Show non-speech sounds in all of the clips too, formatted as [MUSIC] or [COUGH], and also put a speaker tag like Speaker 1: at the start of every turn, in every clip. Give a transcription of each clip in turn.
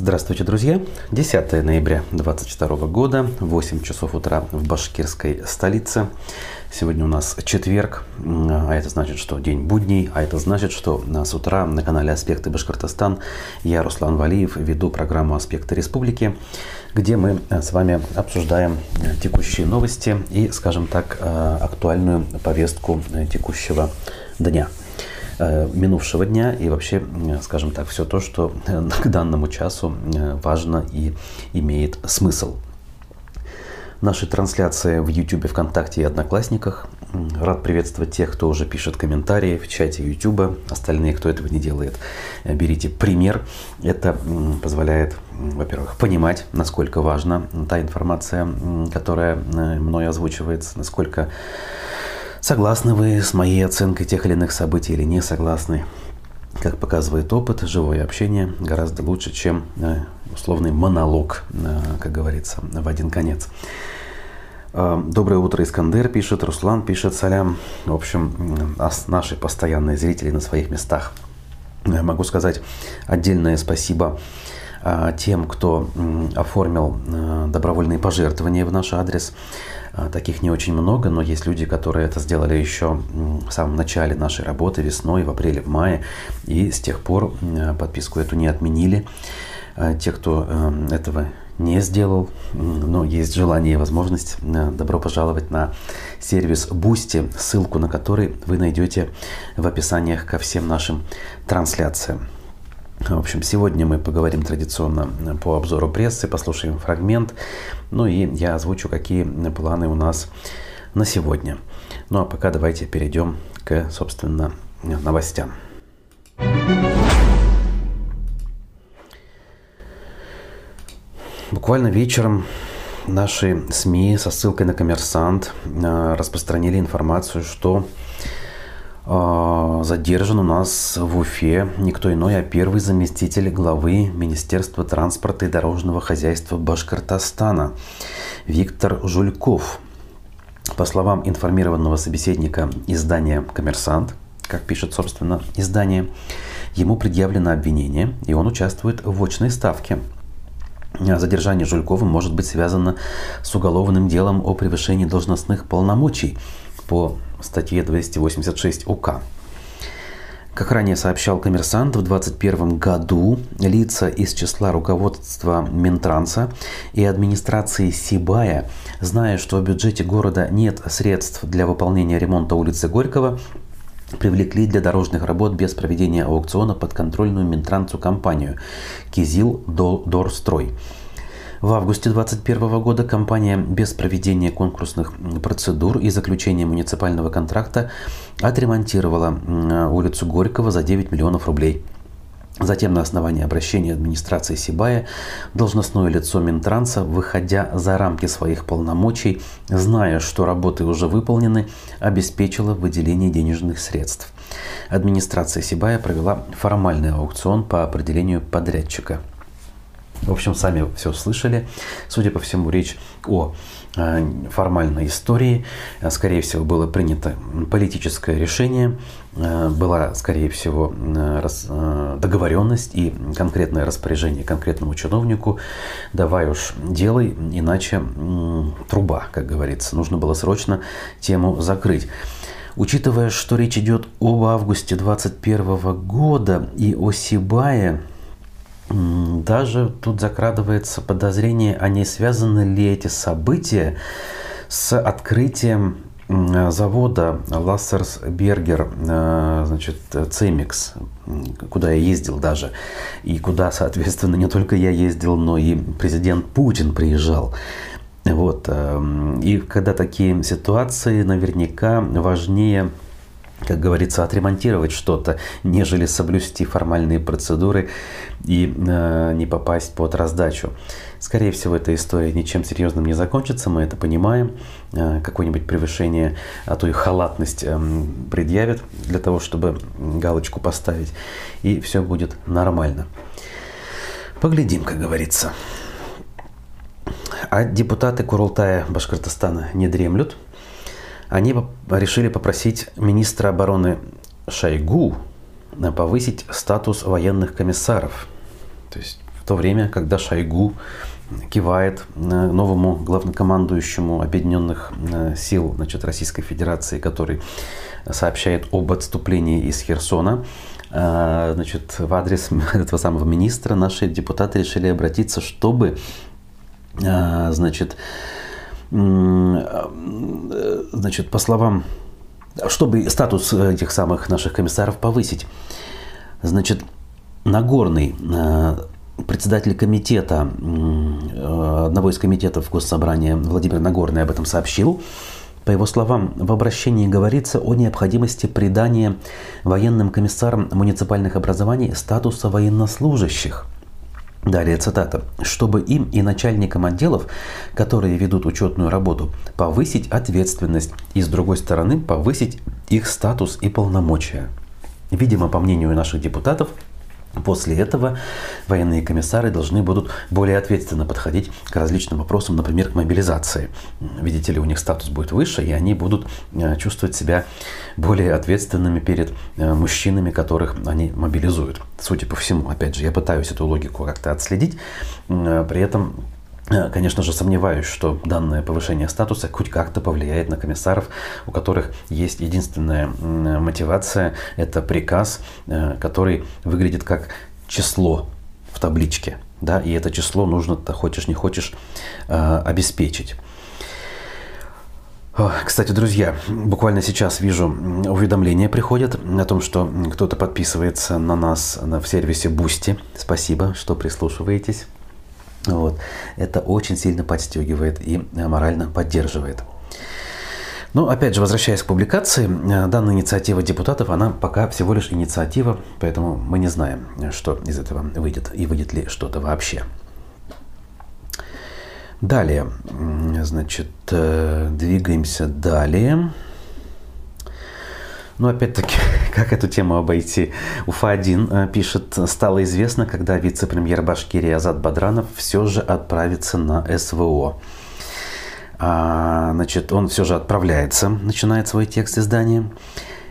Speaker 1: Здравствуйте, друзья! 10 ноября 2022 года, 8 часов утра в башкирской столице. Сегодня у нас четверг, а это значит, что день будний, а это значит, что с утра на канале «Аспекты Башкортостан» я, Руслан Валиев, веду программу «Аспекты Республики», где мы э, с вами обсуждаем э, текущие новости и, скажем так, э, актуальную повестку текущего дня минувшего дня и вообще, скажем так, все то, что [LAUGHS] к данному часу важно и имеет смысл. Наши трансляции в YouTube, ВКонтакте и Одноклассниках. Рад приветствовать тех, кто уже пишет комментарии в чате YouTube. Остальные, кто этого не делает, берите пример. Это позволяет, во-первых, понимать, насколько важна та информация, которая э, мной озвучивается, насколько согласны вы с моей оценкой тех или иных событий или не согласны. Как показывает опыт, живое общение гораздо лучше, чем э, условный монолог, э, как говорится, в один конец. Э, Доброе утро, Искандер пишет, Руслан пишет, салям. В общем, наши постоянные зрители на своих местах. Могу сказать отдельное спасибо тем, кто оформил добровольные пожертвования в наш адрес. Таких не очень много, но есть люди, которые это сделали еще в самом начале нашей работы, весной, в апреле, в мае, и с тех пор подписку эту не отменили. А те, кто эм, этого не сделал, но есть желание и возможность, э, добро пожаловать на сервис Boosty, ссылку на который вы найдете в описаниях ко всем нашим трансляциям. В общем, сегодня мы поговорим традиционно по обзору прессы, послушаем фрагмент, ну и я озвучу, какие планы у нас на сегодня. Ну а пока давайте перейдем к, собственно, новостям. Буквально вечером наши СМИ со ссылкой на коммерсант э, распространили информацию, что э, задержан у нас в Уфе никто иной, а первый заместитель главы Министерства транспорта и дорожного хозяйства Башкортостана Виктор Жульков. По словам информированного собеседника издания «Коммерсант», как пишет, собственно, издание, ему предъявлено обвинение, и он участвует в очной ставке – задержание Жулькова может быть связано с уголовным делом о превышении должностных полномочий по статье 286 УК. Как ранее сообщал коммерсант, в 2021 году лица из числа руководства Минтранса и администрации Сибая, зная, что в бюджете города нет средств для выполнения ремонта улицы Горького, привлекли для дорожных работ без проведения аукциона подконтрольную Минтрансу компанию «Кизил Дорстрой». В августе 2021 года компания без проведения конкурсных процедур и заключения муниципального контракта отремонтировала улицу Горького за 9 миллионов рублей – Затем на основании обращения администрации Сибая должностное лицо Минтранса, выходя за рамки своих полномочий, зная, что работы уже выполнены, обеспечило выделение денежных средств. Администрация Сибая провела формальный аукцион по определению подрядчика. В общем, сами все слышали. Судя по всему, речь о Э, формальной истории. Э, скорее всего, было принято политическое решение, э, была, скорее всего, договоренность и конкретное распоряжение конкретному чиновнику. Давай уж делай, иначе труба, как говорится. Нужно было срочно тему закрыть. Учитывая, что речь идет об августе 2021 года и о Сибае, даже тут закрадывается подозрение, а не связаны ли эти события с открытием завода Лассерсбергер, э, значит, Цемикс, куда я ездил даже, и куда, соответственно, не только я ездил, но и президент Путин приезжал. Вот. Э, и когда такие ситуации, наверняка важнее как говорится, отремонтировать что-то, нежели соблюсти формальные процедуры и э, не попасть под раздачу. Скорее всего, эта история ничем серьезным не закончится, мы это понимаем. Э, какое-нибудь превышение, а то и халатность э, предъявят для того, чтобы галочку поставить, и все будет нормально. Поглядим, как говорится. А депутаты Курултая Башкортостана не дремлют – они решили попросить министра обороны Шойгу повысить статус военных комиссаров. То есть то время, когда Шойгу кивает новому главнокомандующему Объединенных сил значит, Российской Федерации, который сообщает об отступлении из Херсона. Значит, в адрес [LAUGHS] этого самого министра наши депутаты решили обратиться, чтобы значит, значит, по словам, чтобы статус этих самых наших комиссаров повысить. Значит, Нагорный, э, председатель комитета, э, одного из комитетов Госсобрания Владимир Нагорный об этом сообщил. По его словам, в обращении говорится о необходимости придания военным комиссарам муниципальных образований статуса военнослужащих – Далее цитата. «Чтобы им и начальникам отделов, которые ведут учетную работу, повысить ответственность и, с другой стороны, повысить их статус и полномочия». Видимо, по мнению наших депутатов, После этого военные комиссары должны будут более ответственно подходить к различным вопросам, например, к мобилизации. Видите ли, у них статус будет выше, и они будут э, чувствовать себя более ответственными перед э, мужчинами, которых они мобилизуют. Судя по всему, опять же, я пытаюсь эту логику как-то отследить, э, при этом Конечно же, сомневаюсь, что данное повышение статуса хоть как-то повлияет на комиссаров, у которых есть единственная мотивация – это приказ, который выглядит как число в табличке. Да, и это число нужно, -то, хочешь не хочешь, обеспечить. Кстати, друзья, буквально сейчас вижу уведомления приходят о том, что кто-то подписывается на нас в сервисе Boosty. Спасибо, что прислушиваетесь. Вот. Это очень сильно подстегивает и морально поддерживает. Но опять же, возвращаясь к публикации, данная инициатива депутатов, она пока всего лишь инициатива, поэтому мы не знаем, что из этого выйдет и выйдет ли что-то вообще. Далее, значит, э, двигаемся далее. Но опять-таки, [LAUGHS] как эту тему обойти? Уфа-1 э, пишет, стало известно, когда вице-премьер Башкирии Азат Бадранов все же отправится на СВО. А, значит, он все же отправляется, начинает свой текст издания.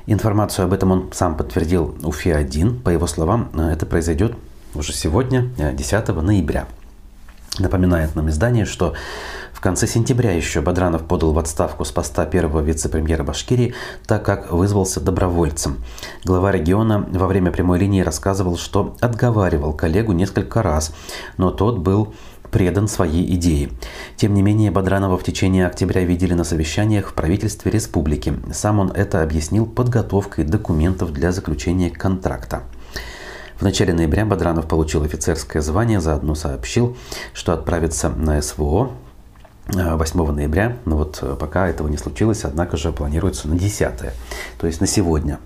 Speaker 1: Информацию об этом он сам подтвердил Уфе-1. По его словам, э, это произойдет уже сегодня, 10 ноября. Напоминает нам издание, что в конце сентября еще Бадранов подал в отставку с поста первого вице-премьера Башкирии, так как вызвался добровольцем. Глава региона во время прямой линии рассказывал, что отговаривал коллегу несколько раз, но тот был предан своей идее. Тем не менее, Бадранова в течение октября видели на совещаниях в правительстве республики. Сам он это объяснил подготовкой документов для заключения контракта. В начале ноября Бадранов получил офицерское звание, заодно сообщил, что отправится на СВО 8 э, ноября. Но вот э, пока этого не случилось, однако же планируется на 10, то есть на сегодня.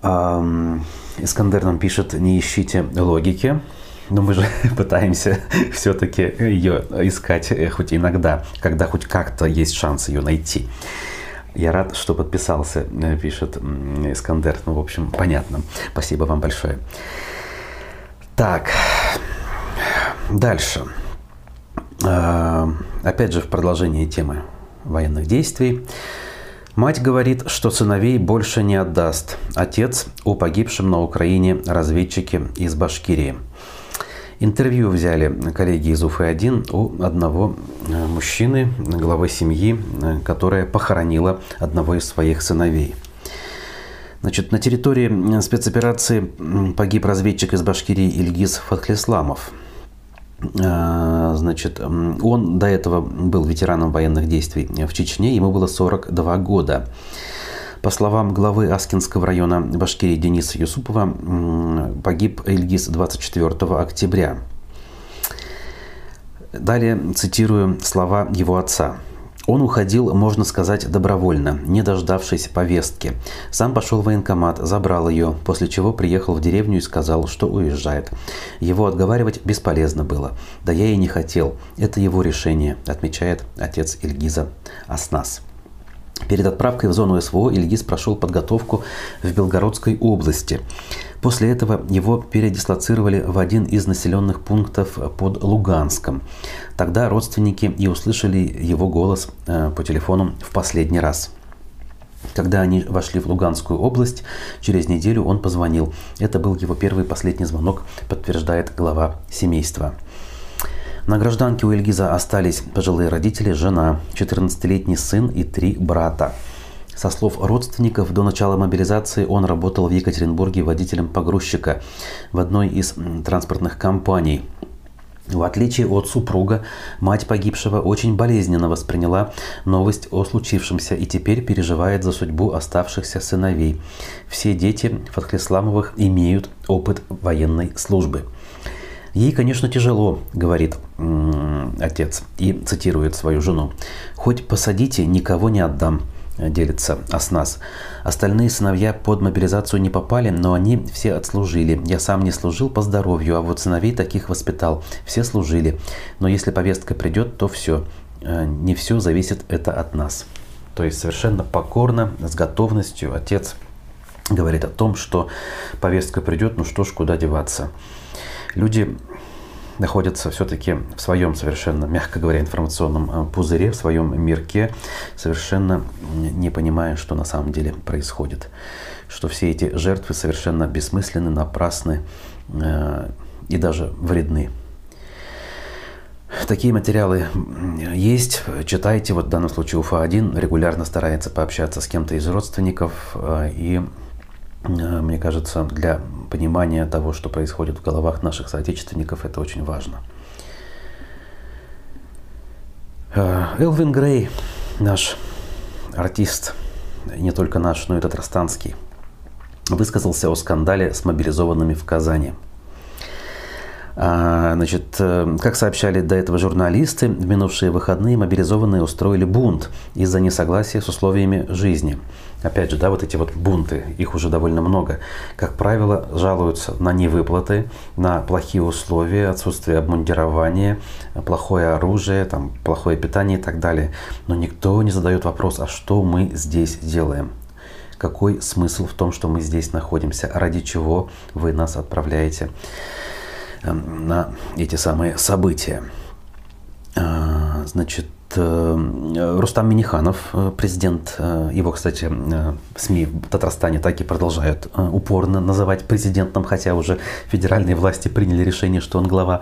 Speaker 1: Искандер нам пишет, не ищите логики, но мы же [LAUGHS] пытаемся все-таки ее искать э, хоть иногда, когда хоть как-то есть шанс ее найти. Я рад, что подписался, пишет Искандер. Ну, в общем, понятно. Спасибо вам большое. Так, дальше. А, опять же, в продолжении темы военных действий. Мать говорит, что сыновей больше не отдаст. Отец о погибшем на Украине разведчике из Башкирии – Интервью взяли коллеги из Уфы-1 у одного э, мужчины, главы семьи, э, которая похоронила одного из своих сыновей. Значит, на территории спецоперации погиб разведчик из Башкирии Ильгиз Фатхлисламов. Э, значит, он до этого был ветераном военных действий в Чечне, ему было 42 года. По словам главы Аскинского района Башкирии Дениса Юсупова, погиб Ильгиз 24 октября. Далее цитирую слова его отца. Он уходил, можно сказать, добровольно, не дождавшись повестки. Сам пошел в военкомат, забрал ее, после чего приехал в деревню и сказал, что уезжает. Его отговаривать бесполезно было. Да я и не хотел. Это его решение, отмечает отец Ильгиза Аснас. Перед отправкой в зону СВО Ильгиз прошел подготовку в Белгородской области. После этого его передислоцировали в один из населенных пунктов под Луганском. Тогда родственники и услышали его голос э, по телефону в последний раз. Когда они вошли в Луганскую область, через неделю он позвонил. Это был его первый и последний звонок, подтверждает глава семейства. На гражданке у Эльгиза остались пожилые родители, жена, 14-летний сын и три брата. Со слов родственников, до начала мобилизации он работал в Екатеринбурге водителем погрузчика в одной из транспортных компаний. В отличие от супруга, мать погибшего очень болезненно восприняла новость о случившемся и теперь переживает за судьбу оставшихся сыновей. Все дети Фатхлисламовых имеют опыт военной службы. Ей, конечно, тяжело, говорит отец и цитирует свою жену. «Хоть посадите, никого не отдам делится Аснас. Остальные сыновья под мобилизацию не попали, но они все отслужили. Я сам не служил по здоровью, а вот сыновей таких воспитал. Все служили. Но если повестка придет, то все. Э, не все зависит это от нас. То есть совершенно покорно, с готовностью отец говорит о том, что повестка придет, ну что ж, куда деваться. Люди находятся все-таки в своем совершенно, мягко говоря, информационном э, пузыре, в своем мирке, совершенно не понимая, что на самом деле происходит. Что все эти жертвы совершенно бессмысленны, напрасны э, и даже вредны. Такие материалы есть, читайте. Вот в данном случае УФА-1 регулярно старается пообщаться с кем-то из родственников э, и мне кажется, для понимания того, что происходит в головах наших соотечественников, это очень важно. Э, Элвин Грей, наш артист, не только наш, но и татарстанский, высказался о скандале с мобилизованными в Казани. А, значит, э, как сообщали до этого журналисты, в минувшие выходные мобилизованные устроили бунт из-за несогласия с условиями жизни – Опять же, да, вот эти вот бунты, их уже довольно много. Как правило, жалуются на невыплаты, на плохие условия, отсутствие обмундирования, плохое оружие, там, плохое питание и так далее. Но никто не задает вопрос, а что мы здесь делаем? Какой смысл в том, что мы здесь находимся? Ради чего вы нас отправляете эм, на эти самые события? Значит, Э, Рустам Миниханов, э, президент, э, его, кстати, СМИ в Татарстане так и продолжают упорно называть президентом, хотя уже федеральные власти приняли решение, что он глава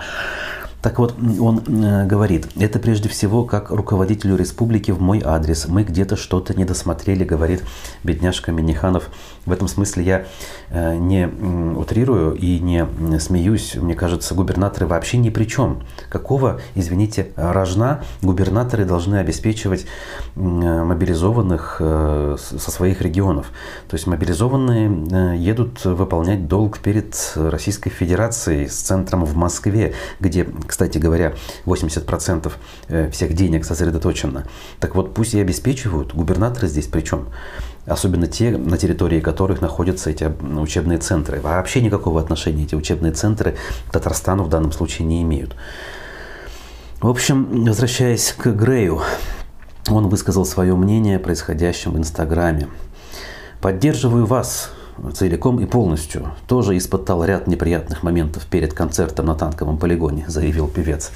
Speaker 1: так вот, он говорит, это прежде всего как руководителю республики в мой адрес. Мы где-то что-то не досмотрели, говорит бедняжка Миниханов. В этом смысле я э, не утрирую и не смеюсь. Мне кажется, губернаторы вообще ни при чем. Какого, извините, рожна губернаторы должны обеспечивать мобилизованных э, со своих регионов? То есть мобилизованные едут выполнять долг перед Российской Федерацией с центром в Москве, где, кстати говоря, 80% э, всех денег сосредоточено. Так вот, пусть и обеспечивают, губернаторы здесь причем. Особенно те, на территории которых находятся эти учебные центры. Вообще никакого отношения эти учебные центры к Татарстану в данном случае не имеют. В общем, возвращаясь к Грею, он высказал свое мнение о происходящем в Инстаграме. «Поддерживаю вас, целиком и полностью. Тоже испытал ряд неприятных моментов перед концертом на танковом полигоне, заявил певец.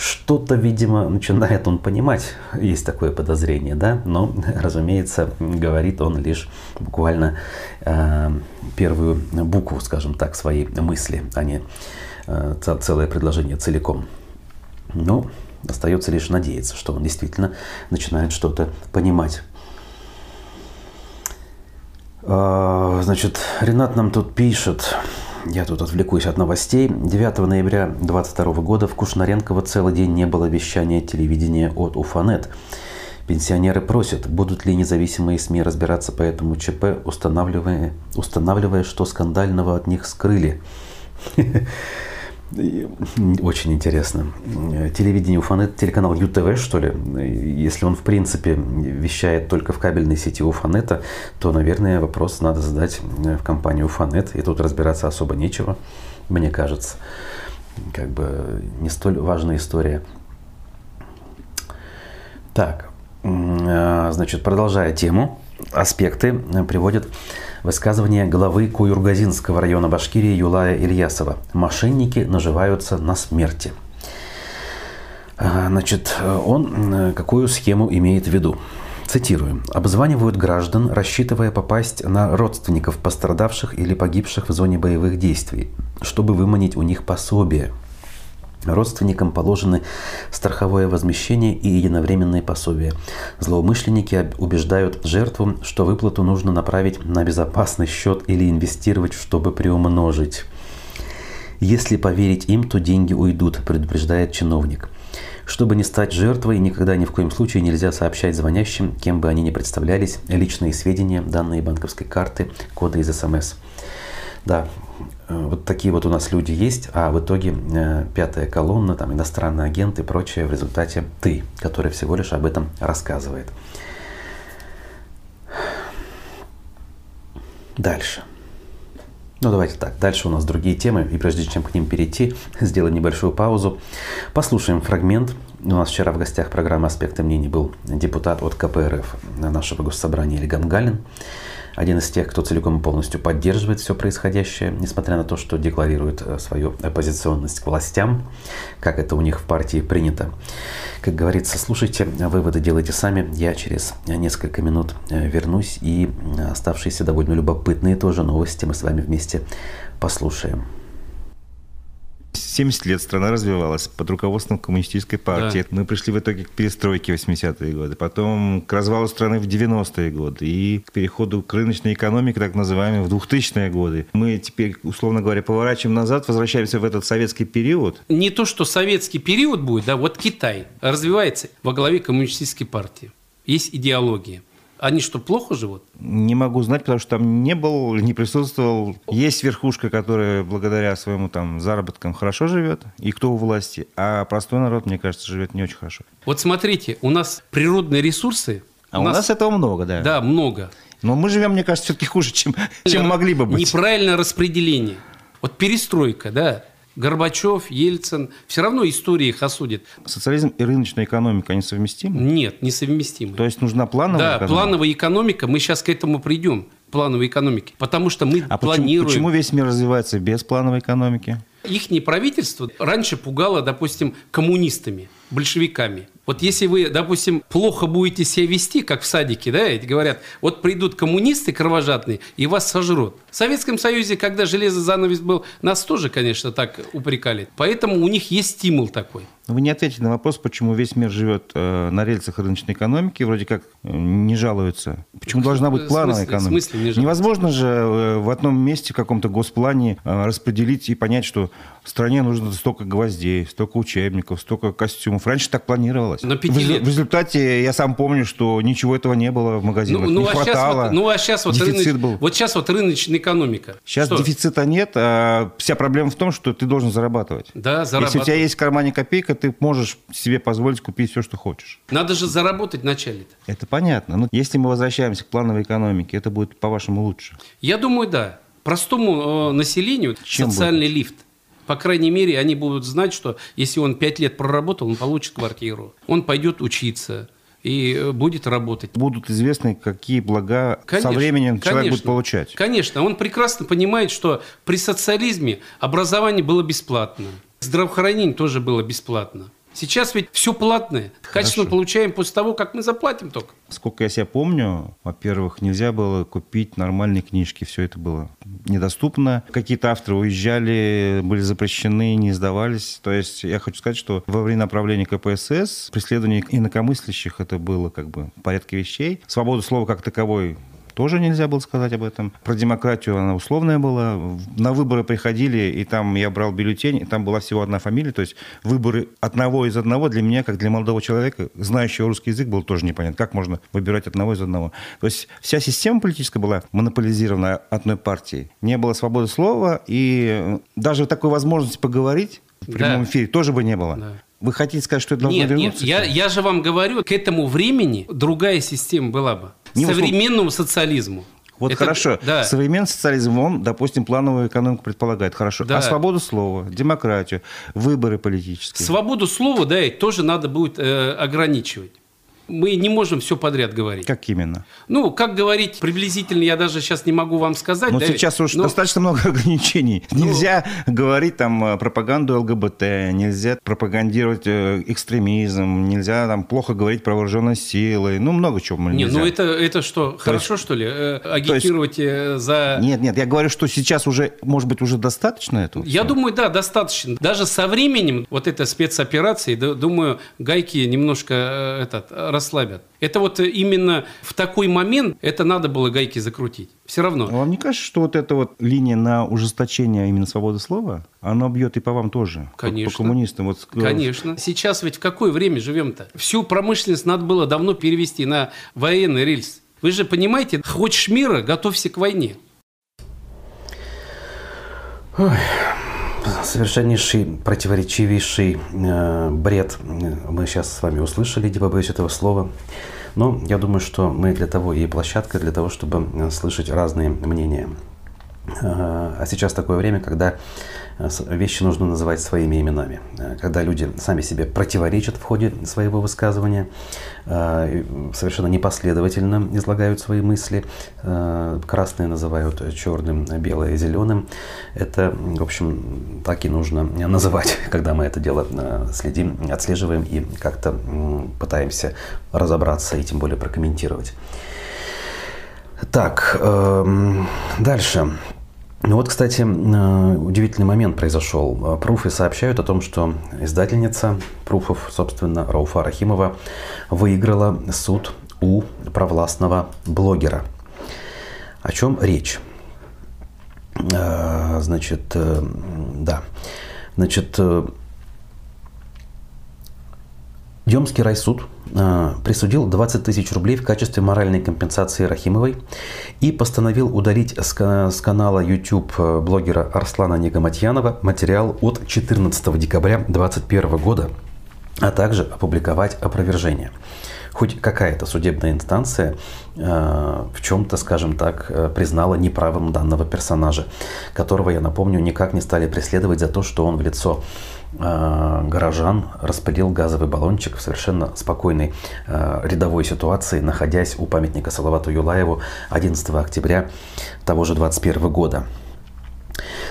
Speaker 1: Что-то, видимо, начинает он понимать, есть такое подозрение, да, но, [LAUGHS] разумеется, говорит он лишь буквально э, первую букву, скажем так, своей мысли, а не э, целое предложение целиком. Но остается лишь надеяться, что он действительно начинает что-то понимать. А, значит, Ренат нам тут пишет, я тут отвлекусь от новостей. 9 ноября 2022 года в Кушнаренково целый день не было вещания телевидения от Уфанет. Пенсионеры просят, будут ли независимые СМИ разбираться по этому ЧП, устанавливая, устанавливая что скандального от них скрыли. [LAUGHS] Очень интересно. Телевидение Уфанет, телеканал ЮТВ, что ли? Если он, в принципе, вещает только в кабельной сети Уфанета, то, наверное, вопрос надо задать в компанию Уфанет. И тут разбираться особо нечего, мне кажется. Как бы не столь важная история. Так, значит, продолжая тему, аспекты приводят Высказывание главы Куюргазинского района Башкирии Юлая Ильясова. Мошенники наживаются на смерти. А, значит, он какую схему имеет в виду? Цитирую. «Обзванивают граждан, рассчитывая попасть на родственников пострадавших или погибших в зоне боевых действий, чтобы выманить у них пособие. Родственникам положены страховое возмещение и единовременные пособия. Злоумышленники убеждают жертву, что выплату нужно направить на безопасный счет или инвестировать, чтобы приумножить. Если поверить им, то деньги уйдут, предупреждает чиновник. Чтобы не стать жертвой, никогда ни в коем случае нельзя сообщать звонящим, кем бы они ни представлялись, личные сведения, данные банковской карты, коды из СМС. Да, вот такие вот у нас люди есть, а в итоге э, пятая колонна, там иностранный агент и прочее в результате ты, который всего лишь об этом рассказывает. Дальше. Ну, давайте так. Дальше у нас другие темы. И прежде чем к ним перейти, [LAUGHS] сделаем небольшую паузу. Послушаем фрагмент. У нас вчера в гостях программы «Аспекты мнений» был депутат от КПРФ нашего госсобрания Ильгам Галин один из тех, кто целиком и полностью поддерживает все происходящее, несмотря на то, что декларирует э, свою оппозиционность к властям, как это у них в партии принято. Как говорится, слушайте, выводы делайте сами. Я через несколько минут э, вернусь и оставшиеся довольно любопытные тоже новости мы с вами вместе послушаем.
Speaker 2: 70 лет страна развивалась под руководством коммунистической партии. Да. Мы пришли в итоге к перестройке в 80-е годы, потом к развалу страны в 90-е годы и к переходу к рыночной экономике, так называемой, в 2000-е годы. Мы теперь, условно говоря, поворачиваем назад, возвращаемся в этот советский период.
Speaker 3: Не то, что советский период будет, да, вот Китай развивается во главе коммунистической партии. Есть идеология. Они что, плохо живут?
Speaker 2: Не могу знать, потому что там не был, не присутствовал. Есть верхушка, которая благодаря своему там заработкам хорошо живет, и кто у власти, а простой народ, мне кажется, живет не очень хорошо.
Speaker 3: Вот смотрите, у нас природные ресурсы.
Speaker 2: А у нас, у нас этого много, да.
Speaker 3: Да, много.
Speaker 2: Но мы живем, мне кажется, все-таки хуже, чем, чем могли бы быть.
Speaker 3: Неправильное распределение. Вот перестройка, да, Горбачев, Ельцин, все равно история их осудит.
Speaker 2: Социализм и рыночная экономика, они совместимы?
Speaker 3: Нет, несовместимы.
Speaker 2: То есть нужна плановая
Speaker 3: да,
Speaker 2: экономика?
Speaker 3: Да, плановая экономика, мы сейчас к этому придем, плановой экономики, потому что мы
Speaker 2: а
Speaker 3: планируем...
Speaker 2: Почему, почему весь мир развивается без плановой экономики?
Speaker 3: Их правительство раньше пугало, допустим, коммунистами, большевиками. Вот если вы, допустим, плохо будете себя вести, как в садике, да, и говорят, вот придут коммунисты кровожадные и вас сожрут. В Советском Союзе, когда железный занавес был, нас тоже, конечно, так упрекали. Поэтому у них есть стимул такой.
Speaker 2: Вы не ответили на вопрос, почему весь мир живет э, на рельсах рыночной экономики, вроде как э, не жалуется. Почему должна быть плановая экономика? В смысле не Невозможно же э, в одном месте, в каком-то госплане распределить и понять, что стране нужно столько гвоздей, столько учебников, столько костюмов. Раньше так планировалось.
Speaker 3: На
Speaker 2: в, в результате я сам помню, что ничего этого не было в магазинах. Ну, ну, не а хватало.
Speaker 3: Вот, ну а сейчас вот
Speaker 2: дефицит рынок, был.
Speaker 3: Вот сейчас вот рыночная экономика.
Speaker 2: Сейчас что? дефицита нет, а вся проблема в том, что ты должен зарабатывать.
Speaker 3: Да, зарабатывать.
Speaker 2: Если у тебя есть в кармане копейка, ты можешь себе позволить купить все, что хочешь.
Speaker 3: Надо же заработать вначале. -то.
Speaker 2: Это понятно. Но если мы возвращаемся к плановой экономике, это будет, по-вашему, лучше?
Speaker 3: Я думаю, да. Простому э, населению Чем социальный будет? лифт. По крайней мере, они будут знать, что если он 5 лет проработал, он получит квартиру. Он пойдет учиться и э, будет работать.
Speaker 2: Будут известны, какие блага конечно, со временем человек конечно, будет получать.
Speaker 3: Конечно, он прекрасно понимает, что при социализме образование было бесплатно, здравоохранение тоже было бесплатно. Сейчас ведь все платное. Качество получаем после того, как мы заплатим только.
Speaker 2: Сколько я себя помню, во-первых, нельзя было купить нормальные книжки. Все это было недоступно. Какие-то авторы уезжали, были запрещены, не сдавались. То есть я хочу сказать, что во время направления КПСС преследование инакомыслящих это было как бы в порядке вещей. Свободу слова как таковой тоже нельзя было сказать об этом. Про демократию она условная была. На выборы приходили, и там я брал бюллетень, и там была всего одна фамилия. То есть выборы одного из одного для меня, как для молодого человека, знающего русский язык, было тоже непонятно. Как можно выбирать одного из одного? То есть вся система политическая была монополизирована одной партией. Не было свободы слова, и даже такой возможности поговорить в прямом да. эфире тоже бы не было. Да. Вы хотите сказать, что это должно
Speaker 3: нет,
Speaker 2: вернуться?
Speaker 3: Нет, я, я же вам говорю, к этому времени другая система была бы современному социализму.
Speaker 2: Вот это, хорошо. Да. Современный социализм, он, допустим, плановую экономику предполагает. Хорошо. Да. А свободу слова, демократию, выборы политические?
Speaker 3: Свободу слова, да, тоже надо будет э, ограничивать. Мы не можем все подряд говорить.
Speaker 2: Как именно?
Speaker 3: Ну, как говорить приблизительно, я даже сейчас не могу вам сказать.
Speaker 2: Но
Speaker 3: да,
Speaker 2: сейчас уж
Speaker 3: но-
Speaker 2: достаточно много [LAUGHS] ограничений.
Speaker 3: Ну,
Speaker 2: Нельзя говорить там э, пропаганду ЛГБТ, нельзя пропагандировать э, экстремизм, нельзя там плохо говорить про вооруженные силы. Ну, много чего
Speaker 3: Не,
Speaker 2: нельзя.
Speaker 3: ну это, это что, хорошо, что ли? Э, агитировать э, за...
Speaker 2: Нет, нет, я говорю, что сейчас уже, может быть, уже достаточно этого?
Speaker 3: Я
Speaker 2: всего?
Speaker 3: думаю, да, достаточно. Даже со временем вот этой спецоперации, думаю, гайки немножко этот, расслабят. Это вот именно в такой момент это надо было гайки закрутить. Все
Speaker 2: А
Speaker 3: равно.
Speaker 2: Вам не кажется, что вот эта вот линия на ужесточение именно свободы слова, она бьет и по вам тоже? По-
Speaker 3: Конечно.
Speaker 2: По, коммунистам. Вот, э,
Speaker 3: Конечно. Сейчас ведь в какое время живем-то? Всю промышленность надо было давно перевести на военный рельс. Вы же понимаете, хочешь мира, готовься к войне.
Speaker 1: Совершеннейший, противоречивейший э, бред мы сейчас с вами услышали, не побоюсь этого слова. Но я думаю, что мы для того и площадка, для того, чтобы э, слышать разные мнения. Э, А сейчас такое время, когда вещи нужно называть своими именами. Э, Когда люди сами себе противоречат в ходе своего высказывания, э, совершенно непоследовательно излагают свои мысли. Э, Красные называют черным, белое зеленым. Это, в общем, так и нужно называть, [LAUGHS] когда мы это дело э, следим, отслеживаем и как-то пытаемся разобраться и тем более прокомментировать. Так, эм, дальше. Ну вот, кстати, э, удивительный момент произошел. Пруфы сообщают о том, что издательница Пруфов, собственно, Рауфа Рахимова, выиграла суд у провластного блогера. О чем речь? Э, Значит, э, да. Значит, Демский райсуд присудил 20 тысяч рублей в качестве моральной компенсации Рахимовой и постановил удалить с, ка- с канала YouTube э, блогера Арслана Негаматьянова материал от 14 декабря 2021 года, а также опубликовать опровержение. Хоть какая-то судебная инстанция э, в чем-то, скажем так, э, признала неправым данного персонажа, которого, я напомню, никак не стали преследовать за то, что он в лицо э, горожан распылил газовый баллончик в совершенно спокойной э, рядовой ситуации, находясь у памятника Салавату Юлаеву 11 октября того же 2021 года.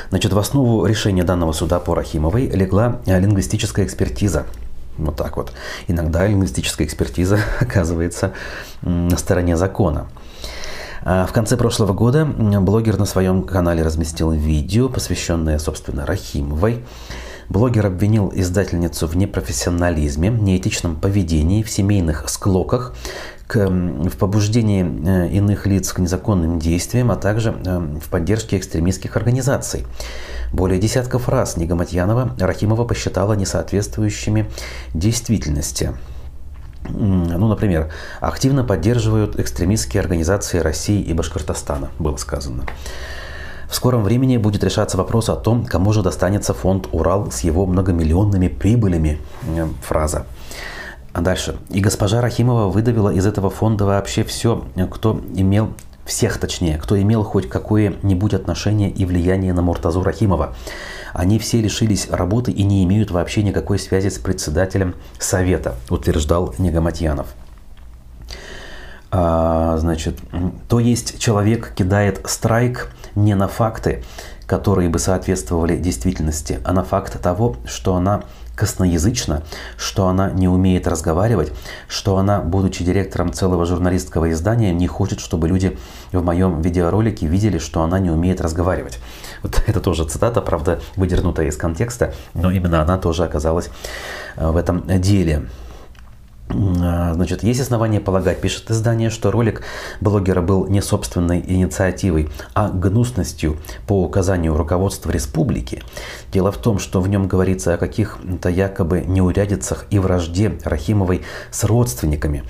Speaker 1: Значит, в основу решения данного суда по Рахимовой легла э, лингвистическая экспертиза. Вот так вот. Иногда лингвистическая экспертиза [LAUGHS] оказывается на стороне закона. А В конце прошлого года блогер на своем канале разместил видео, посвященное, собственно, Рахимовой. Блогер обвинил издательницу в непрофессионализме, неэтичном поведении, в семейных склоках, к, в побуждении э, иных лиц к незаконным действиям, а также э, в поддержке экстремистских организаций. Более десятков раз Нигаматьянова Рахимова посчитала несоответствующими действительности. Ну, например, активно поддерживают экстремистские организации России и Башкортостана, было сказано. В скором времени будет решаться вопрос о том, кому же достанется фонд «Урал» с его многомиллионными прибылями. Э, Фраза. А дальше. И госпожа Рахимова выдавила из этого фонда вообще все, кто имел всех точнее, кто имел хоть какое-нибудь отношение и влияние на Муртазу Рахимова. Они все лишились работы и не имеют вообще никакой связи с председателем совета, утверждал Негаматьянов. А, значит, то есть человек кидает страйк не на факты, которые бы соответствовали действительности, а на факт того, что она косноязычна, что она не умеет разговаривать, что она, будучи директором целого журналистского издания, не хочет, чтобы люди в моем видеоролике видели, что она не умеет разговаривать. Вот [LAUGHS] это тоже цитата, правда, выдернутая из контекста, но именно она тоже оказалась э, в этом деле. А, Значит, есть основания полагать, пишет издание, что ролик блогера был не собственной инициативой, а гнусностью по указанию руководства республики. Дело в том, что в нем говорится о каких-то якобы неурядицах и вражде Рахимовой с родственниками.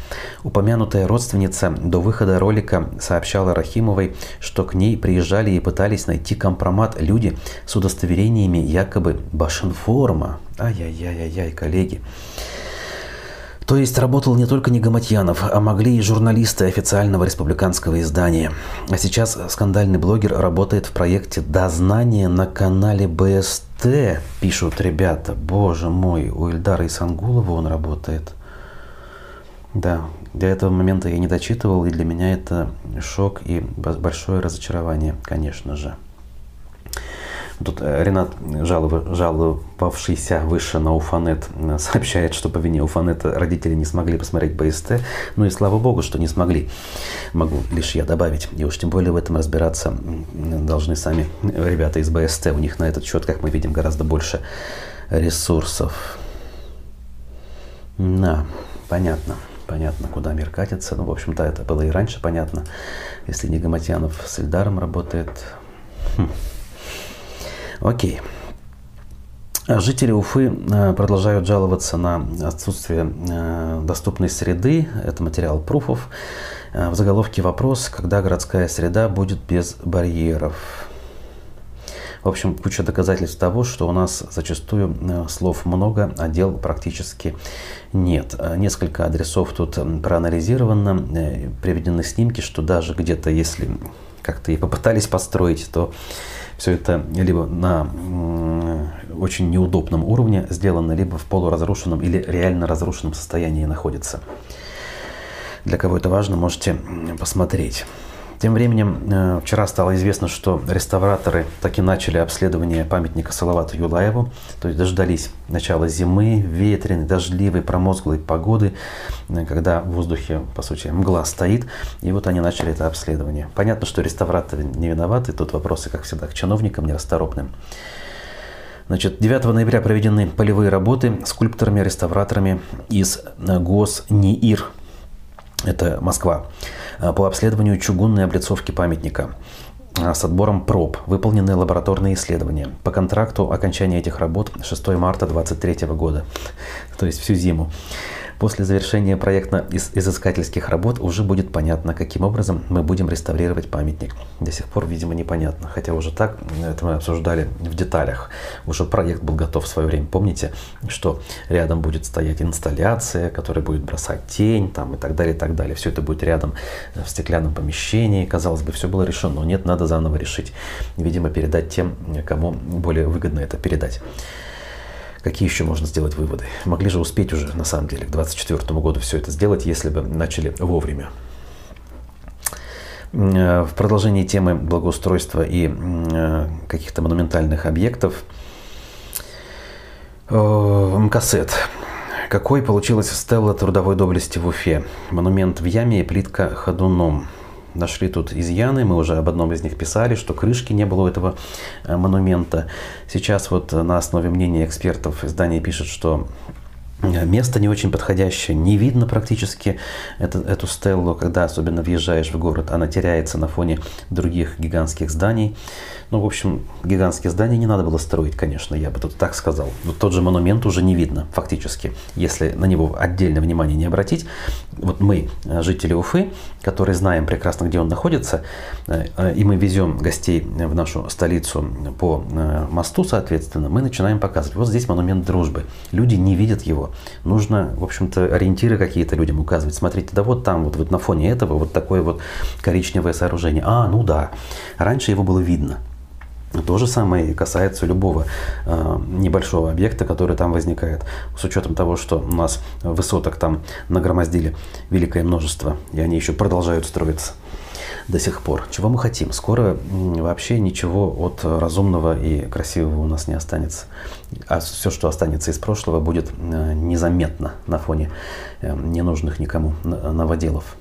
Speaker 1: Упомянутая родственница до выхода ролика сообщала Рахимовой, что к ней приезжали и пытались найти компромат люди с удостоверениями якобы Башинформа. Ай-яй-яй-яй, коллеги. То есть работал не только Негаматьянов, а могли и журналисты официального республиканского издания. А сейчас скандальный блогер работает в проекте «Дознание» на канале БСТ, пишут ребята. Боже мой, у Ильдара Исангулова он работает. Да, до этого момента я не дочитывал, и для меня это шок и большое разочарование, конечно же. Тут э, Ренат, жаловавшийся выше на Уфанет, э, сообщает, что по вине Уфанета родители не смогли посмотреть БСТ. Ну и слава богу, что не смогли. Могу лишь я добавить. И уж тем более в этом разбираться должны сами ребята из БСТ. У них на этот счет, как мы видим, гораздо больше ресурсов. Да, понятно. Понятно, куда мир катится. Ну, в общем-то, это было и раньше понятно. Если не Гаматьянов с Эльдаром работает. Хм. Окей. Жители Уфы э, продолжают жаловаться на отсутствие э, доступной среды. Это материал пруфов. Э, в заголовке вопрос, когда городская среда будет без барьеров. В общем, куча доказательств того, что у нас зачастую слов много, а дел практически нет. Несколько адресов тут проанализировано, приведены снимки, что даже где-то, если как-то и попытались построить, то все это либо на очень неудобном уровне сделано, либо в полуразрушенном или реально разрушенном состоянии находится. Для кого это важно, можете посмотреть. Тем временем, э, вчера стало известно, что реставраторы таки начали обследование памятника Салавату Юлаеву, то есть дождались начала зимы, ветреной, дождливой, промозглой погоды, э, когда в воздухе, по сути, мгла стоит, и вот они начали это обследование. Понятно, что реставраторы не виноваты, тут вопросы, как всегда, к чиновникам нерасторопным. Значит, 9 ноября проведены полевые работы скульпторами-реставраторами из э, ГОС-НИИР, это Москва. Э, по обследованию чугунной облицовки памятника э, с отбором проб, выполнены лабораторные исследования. По контракту окончание этих работ 6 марта 2023 года, [LAUGHS] то есть всю зиму. После завершения проектно-изыскательских работ уже будет понятно, каким образом мы будем реставрировать памятник. До сих пор, видимо, непонятно. Хотя уже так, это мы обсуждали в деталях. Уже проект был готов в свое время. Помните, что рядом будет стоять инсталляция, которая будет бросать тень там, и так далее, и так далее. Все это будет рядом в стеклянном помещении. Казалось бы, все было решено. Но нет, надо заново решить. Видимо, передать тем, кому более выгодно это передать. Какие еще можно сделать выводы? Могли же успеть уже, на самом деле, к 2024 году все это сделать, если бы начали вовремя. Э, в продолжении темы благоустройства и э, каких-то монументальных объектов э, МКСЭТ. Какой получилась стелла трудовой доблести в Уфе? Монумент в яме и плитка ходуном – Нашли тут изъяны, мы уже об одном из них писали, что крышки не было у этого э, монумента. Сейчас вот на основе мнения экспертов издание пишет, что э, Место не очень подходящее, не видно практически эту, эту стеллу, когда особенно въезжаешь в город, она теряется на фоне других гигантских зданий. Ну, в общем, гигантские здания не надо было строить, конечно, я бы тут так сказал. Но тот же монумент уже не видно, фактически, если на него отдельное внимание не обратить. Вот мы, э, жители Уфы, которые знаем прекрасно, где он находится, э, э, и мы везем гостей в нашу столицу по мосту, соответственно, мы начинаем показывать. Вот здесь монумент дружбы. Люди не видят его. Нужно, в общем-то, ориентиры какие-то людям указывать. Смотрите, да вот там, вот, вот на фоне этого вот такое вот коричневое сооружение. А, ну да. Раньше его было видно. То же самое касается любого э, небольшого объекта, который там возникает. С учетом того, что у нас высоток там нагромоздили великое множество, и они еще продолжают строиться до сих пор. Чего мы хотим? Скоро вообще ничего от разумного и красивого у нас не останется. А все, что останется из прошлого, будет э, незаметно на фоне э, ненужных никому новоделов.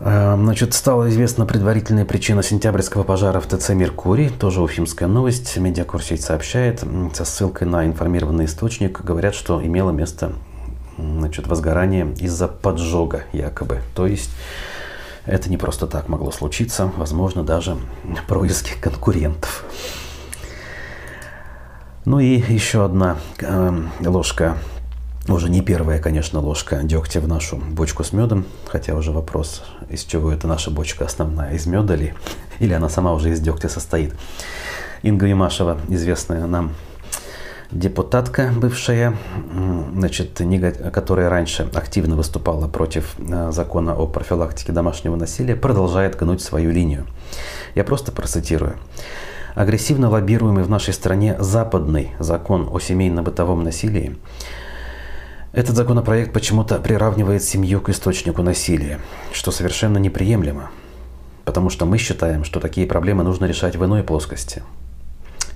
Speaker 1: Эм, значит, стала известна предварительная причина сентябрьского пожара в ТЦ «Меркурий». Тоже уфимская новость. Медиакурсеть сообщает со ссылкой на информированный источник. Говорят, что имело место значит, возгорание из-за поджога якобы. То есть это не просто так могло случиться. Возможно, даже [LAUGHS] происки конкурентов. Ну и еще одна э, ложка уже не первая, конечно, ложка дегтя в нашу бочку с медом, хотя уже вопрос, из чего эта наша бочка основная, из меда ли, или она сама уже из дегтя состоит. Инга Юмашева, известная нам депутатка бывшая, значит, которая раньше активно выступала против э, закона о профилактике домашнего насилия, продолжает гнуть свою линию. Я просто процитирую. Агрессивно лоббируемый в нашей стране западный закон о семейно-бытовом насилии Этот законопроект почему-то приравнивает семью к источнику насилия, что совершенно неприемлемо, потому что мы считаем, что такие проблемы нужно решать в иной плоскости,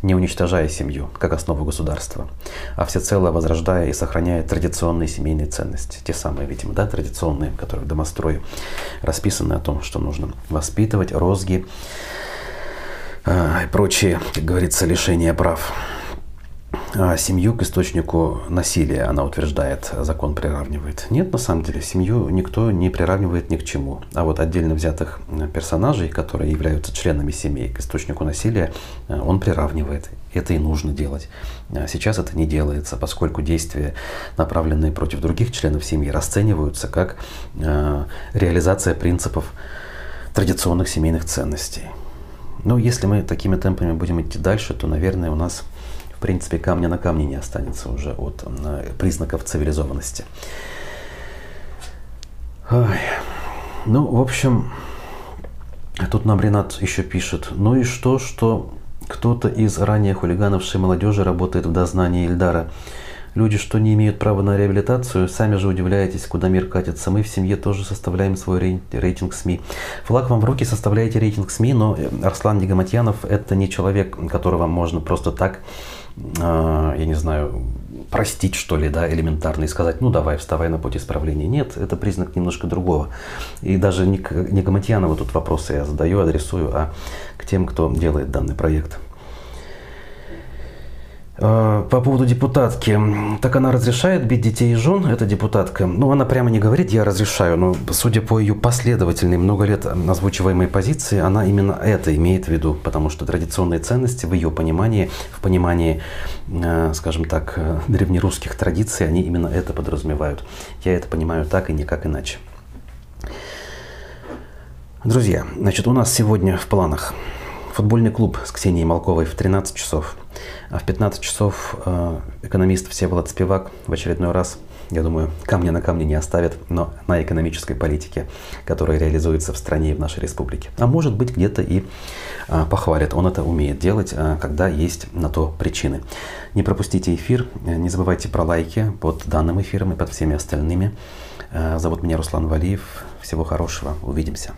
Speaker 1: не уничтожая семью как основу государства, а всецело возрождая и сохраняя традиционные семейные ценности, те самые, видимо, да, традиционные, которые в домострое расписаны о том, что нужно воспитывать, розги э, и прочие, как говорится, лишения прав. А семью к источнику насилия, она утверждает, закон приравнивает. Нет, на самом деле, семью никто не приравнивает ни к чему. А вот отдельно взятых персонажей, которые являются членами семей к источнику насилия, э, он приравнивает. Это и нужно делать. А сейчас это не делается, поскольку действия, направленные против других членов семьи, расцениваются как э, реализация принципов традиционных семейных ценностей. Но если мы такими темпами будем идти дальше, то, наверное, у нас принципе, камня на камне не останется уже от признаков цивилизованности. Ой. Ну, в общем, тут нам Ренат еще пишет. Ну и что, что кто-то из ранее хулигановшей молодежи работает в дознании Ильдара. Люди, что не имеют права на реабилитацию, сами же удивляетесь, куда мир катится. Мы в семье тоже составляем свой рейтинг СМИ. Флаг вам в руки, составляете рейтинг СМИ, но э, Арслан Нигаматьянов – это не человек, которого можно просто так я не знаю, простить, что ли, да, элементарно, и сказать, ну давай, вставай на путь исправления. Нет, это признак немножко другого. И даже не не к Матьянову тут вопросы я задаю, адресую, а к тем, кто делает данный проект. А, по поводу депутатки. Так она разрешает бить детей и жен, эта депутатка. Ну, она прямо не говорит, я разрешаю, но судя по ее последовательной, много лет озвучиваемой позиции, она именно это имеет в виду, потому что традиционные ценности в ее понимании, в понимании, а, скажем так, древнерусских традиций, они именно это подразумевают. Я это понимаю так и никак иначе. Друзья, значит, у нас сегодня в планах футбольный клуб с Ксенией Малковой в 13 часов – а в 15 часов э, экономист Всеволод Спивак в очередной раз, я думаю, камня на камне не оставит, но на экономической политике, которая реализуется в стране и в нашей республике. А может быть где-то и э, похвалит. Он это умеет делать, э, когда есть на то причины. Не пропустите эфир, не забывайте про лайки под данным эфиром и под всеми остальными. Зовут меня Руслан Валиев. Всего хорошего. Увидимся.